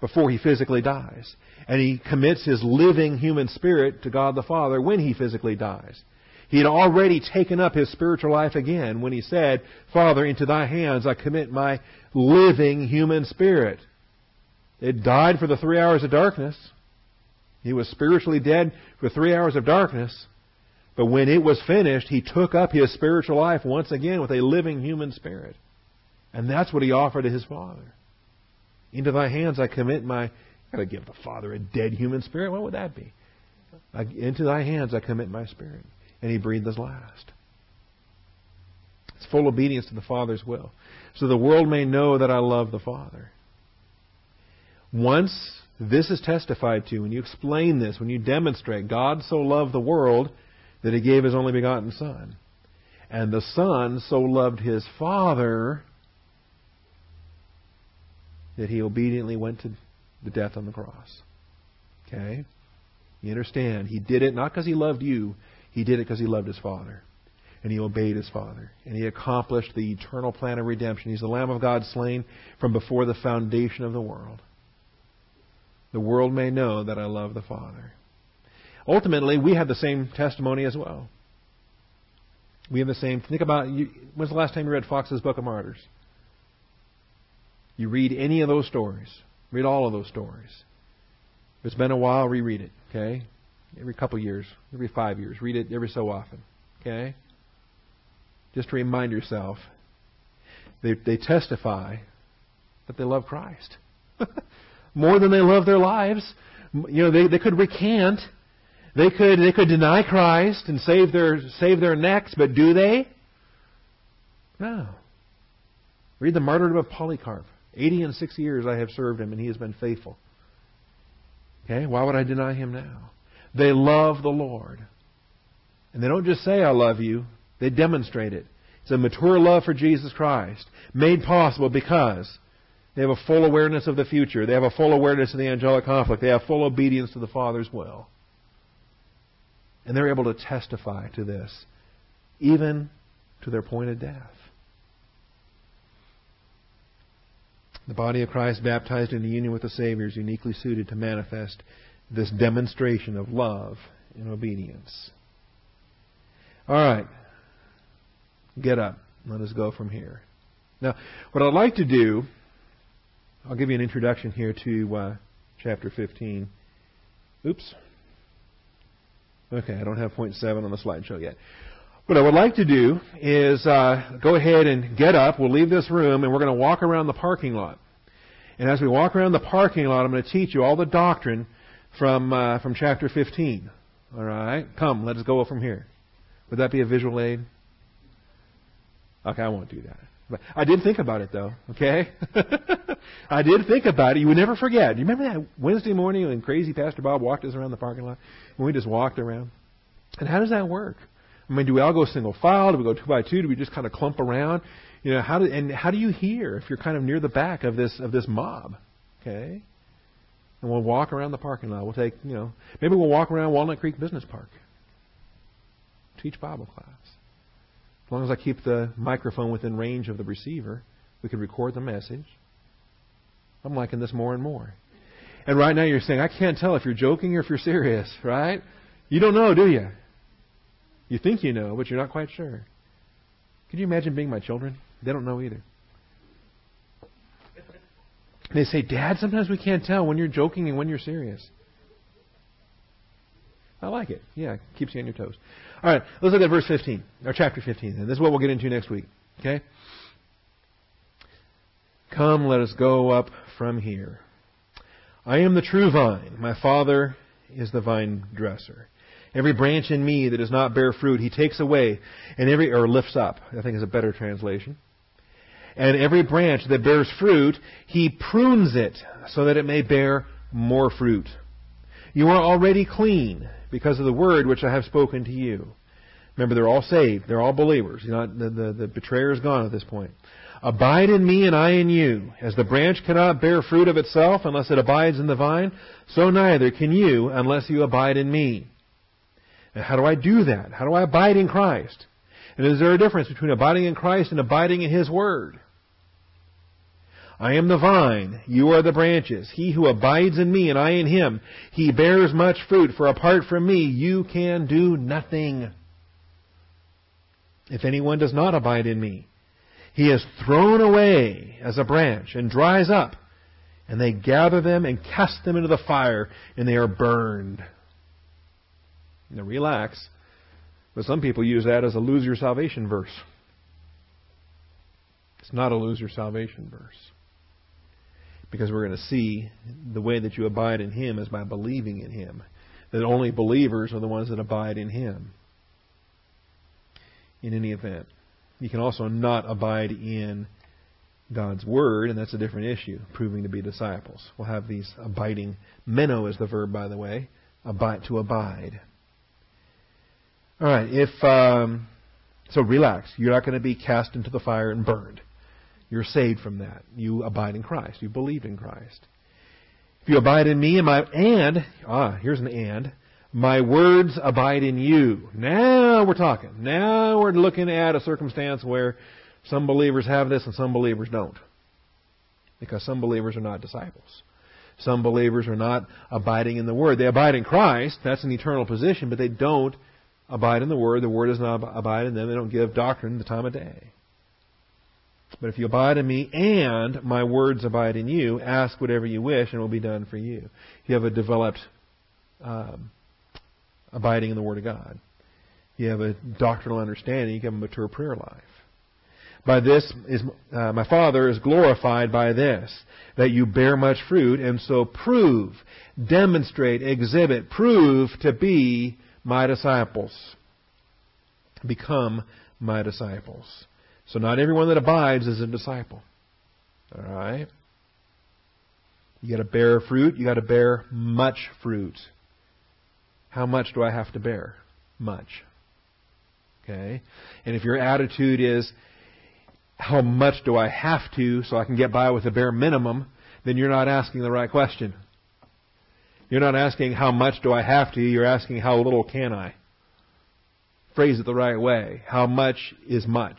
before he physically dies. And he commits his living human spirit to God the Father when he physically dies. He had already taken up his spiritual life again when he said, Father, into thy hands I commit my living human spirit. It died for the three hours of darkness. He was spiritually dead for three hours of darkness. But when it was finished, he took up his spiritual life once again with a living human spirit. And that's what he offered to his Father. Into thy hands I commit my. I gotta give the Father a dead human spirit. What would that be? Into thy hands I commit my spirit. And he breathed his last. It's full obedience to the Father's will. So the world may know that I love the Father. Once this is testified to, when you explain this, when you demonstrate God so loved the world that he gave his only begotten Son, and the Son so loved his Father that he obediently went to the death on the cross. Okay? You understand? He did it not because he loved you, he did it because he loved his Father. And he obeyed his Father. And he accomplished the eternal plan of redemption. He's the Lamb of God slain from before the foundation of the world the world may know that I love the Father. Ultimately, we have the same testimony as well. We have the same. Think about you, when's the last time you read Fox's Book of Martyrs? You read any of those stories. Read all of those stories. If it's been a while, reread it. Okay, every couple years, every five years, read it every so often. Okay, just to remind yourself. They, they testify that they love Christ. more than they love their lives. You know, they, they could recant. They could, they could deny Christ and save their, save their necks, but do they? No. Read the martyrdom of Polycarp. 80 and 6 years I have served him, and he has been faithful. Okay? Why would I deny him now? They love the Lord. And they don't just say, I love you, they demonstrate it. It's a mature love for Jesus Christ, made possible because they have a full awareness of the future. They have a full awareness of the angelic conflict. They have full obedience to the Father's will. And they're able to testify to this, even to their point of death. The body of Christ, baptized in union with the Savior, is uniquely suited to manifest this demonstration of love and obedience. All right. Get up. Let us go from here. Now, what I'd like to do I'll give you an introduction here to uh, chapter 15. Oops. Okay, I don't have point 7 on the slideshow yet. What I would like to do is uh, go ahead and get up. We'll leave this room and we're going to walk around the parking lot. And as we walk around the parking lot, I'm going to teach you all the doctrine from uh, from chapter 15. All right, come, let us go from here. Would that be a visual aid? Okay, I won't do that. But I did think about it though, okay? I did think about it. You would never forget. You remember that Wednesday morning when crazy Pastor Bob walked us around the parking lot? And we just walked around? And how does that work? I mean, do we all go single file? Do we go two by two? Do we just kind of clump around? You know, how do and how do you hear if you're kind of near the back of this of this mob? Okay? And we'll walk around the parking lot. We'll take, you know, maybe we'll walk around Walnut Creek Business Park. Teach Bible class. As long as I keep the microphone within range of the receiver, we can record the message. I'm liking this more and more. And right now you're saying, I can't tell if you're joking or if you're serious, right? You don't know, do you? You think you know, but you're not quite sure. Could you imagine being my children? They don't know either. They say, Dad, sometimes we can't tell when you're joking and when you're serious. I like it. Yeah, keeps you on your toes. All right, let's look at verse 15, or chapter 15. And this is what we'll get into next week. Okay? Come, let us go up from here. I am the true vine. My Father is the vine dresser. Every branch in me that does not bear fruit, he takes away, and every or lifts up. I think is a better translation. And every branch that bears fruit, he prunes it so that it may bear more fruit. You are already clean because of the word which I have spoken to you. Remember, they're all saved. They're all believers. Know, the, the, the betrayer is gone at this point. Abide in me and I in you. As the branch cannot bear fruit of itself unless it abides in the vine, so neither can you unless you abide in me. And how do I do that? How do I abide in Christ? And is there a difference between abiding in Christ and abiding in His Word? I am the vine, you are the branches. He who abides in me and I in him, he bears much fruit, for apart from me you can do nothing. If anyone does not abide in me, he is thrown away as a branch and dries up, and they gather them and cast them into the fire, and they are burned. Now relax, but some people use that as a lose your salvation verse. It's not a lose your salvation verse because we're going to see the way that you abide in Him is by believing in Him. That only believers are the ones that abide in Him. In any event, you can also not abide in God's Word, and that's a different issue, proving to be disciples. We'll have these abiding. Meno is the verb, by the way, abide to abide. All right, if um, so, relax. You're not going to be cast into the fire and burned. You're saved from that. You abide in Christ. You believe in Christ. If you abide in me and my and ah, here's an and. My words abide in you. Now we're talking. Now we're looking at a circumstance where some believers have this and some believers don't. Because some believers are not disciples. Some believers are not abiding in the Word. They abide in Christ. That's an eternal position, but they don't abide in the Word. The Word does not abide in them. They don't give doctrine the time of day. But if you abide in me and my words abide in you, ask whatever you wish and it will be done for you. You have a developed um, abiding in the Word of God. You have a doctrinal understanding. You have a mature prayer life. By this is uh, my Father is glorified by this that you bear much fruit and so prove, demonstrate, exhibit, prove to be my disciples. Become my disciples. So not everyone that abides is a disciple. All right? You got to bear fruit. You got to bear much fruit. How much do I have to bear? Much. Okay? And if your attitude is, how much do I have to so I can get by with the bare minimum, then you're not asking the right question. You're not asking how much do I have to, you're asking how little can I. Phrase it the right way. How much is much?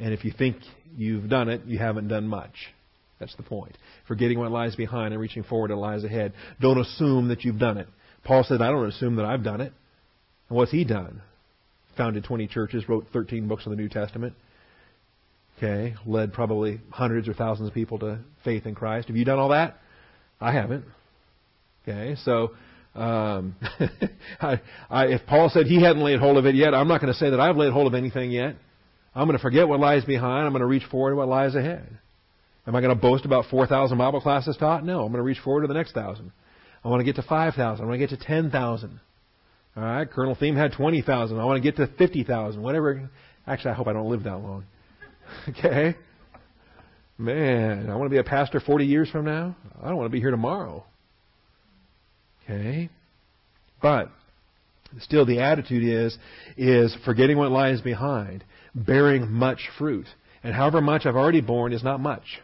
And if you think you've done it, you haven't done much. That's the point. Forgetting what lies behind and reaching forward what lies ahead. Don't assume that you've done it. Paul said, I don't assume that I've done it. And what's he done? Founded 20 churches, wrote 13 books of the New Testament. Okay, led probably hundreds or thousands of people to faith in Christ. Have you done all that? I haven't. Okay, so um, I, I, if Paul said he hadn't laid hold of it yet, I'm not going to say that I've laid hold of anything yet. I'm going to forget what lies behind. I'm going to reach forward to what lies ahead. Am I going to boast about 4,000 Bible classes taught? No. I'm going to reach forward to the next thousand. I want to get to 5,000. I want to get to 10,000. All right. Colonel Thieme had 20,000. I want to get to 50,000. Whatever. Actually, I hope I don't live that long. okay. Man, I want to be a pastor 40 years from now. I don't want to be here tomorrow. Okay. But still the attitude is is forgetting what lies behind bearing much fruit. And however much I've already borne is not much.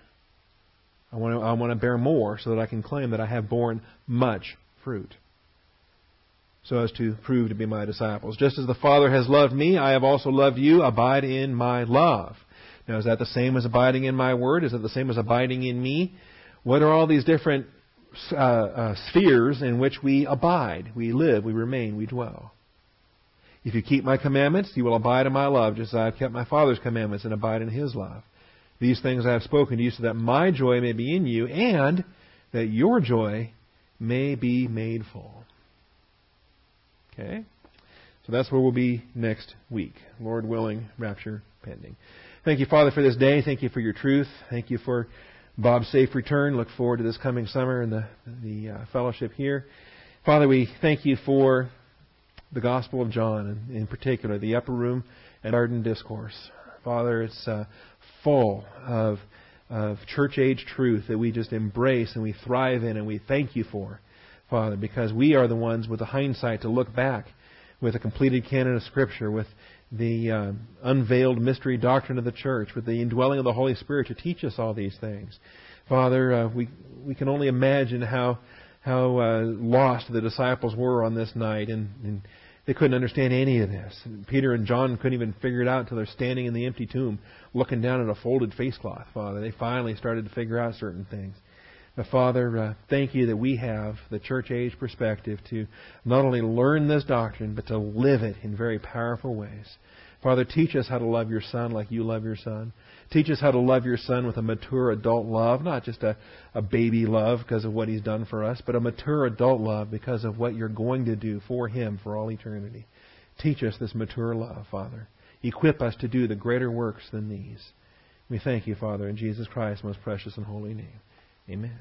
I want to, I want to bear more so that I can claim that I have borne much fruit. So as to prove to be my disciples. Just as the Father has loved me, I have also loved you. Abide in my love. Now, is that the same as abiding in my word? Is it the same as abiding in me? What are all these different uh, uh, spheres in which we abide? We live, we remain, we dwell. If you keep my commandments, you will abide in my love, just as I have kept my Father's commandments and abide in his love. These things I have spoken to you so that my joy may be in you and that your joy may be made full. Okay? So that's where we'll be next week. Lord willing, rapture pending. Thank you, Father, for this day. Thank you for your truth. Thank you for Bob's safe return. Look forward to this coming summer and the, the uh, fellowship here. Father, we thank you for the Gospel of John, and in particular, the upper room and garden discourse. Father, it's uh, full of, of church age truth that we just embrace and we thrive in and we thank you for, Father, because we are the ones with the hindsight to look back with a completed canon of Scripture, with the uh, unveiled mystery doctrine of the church, with the indwelling of the Holy Spirit to teach us all these things. Father, uh, we we can only imagine how how uh, lost the disciples were on this night, and, and they couldn't understand any of this. And Peter and John couldn't even figure it out until they're standing in the empty tomb, looking down at a folded face cloth. Father, they finally started to figure out certain things. But Father, uh, thank you that we have the church age perspective to not only learn this doctrine, but to live it in very powerful ways. Father, teach us how to love your Son like you love your Son. Teach us how to love your Son with a mature adult love, not just a, a baby love because of what He's done for us, but a mature adult love because of what you're going to do for Him for all eternity. Teach us this mature love, Father. Equip us to do the greater works than these. We thank you, Father, in Jesus Christ's most precious and holy name. Amen.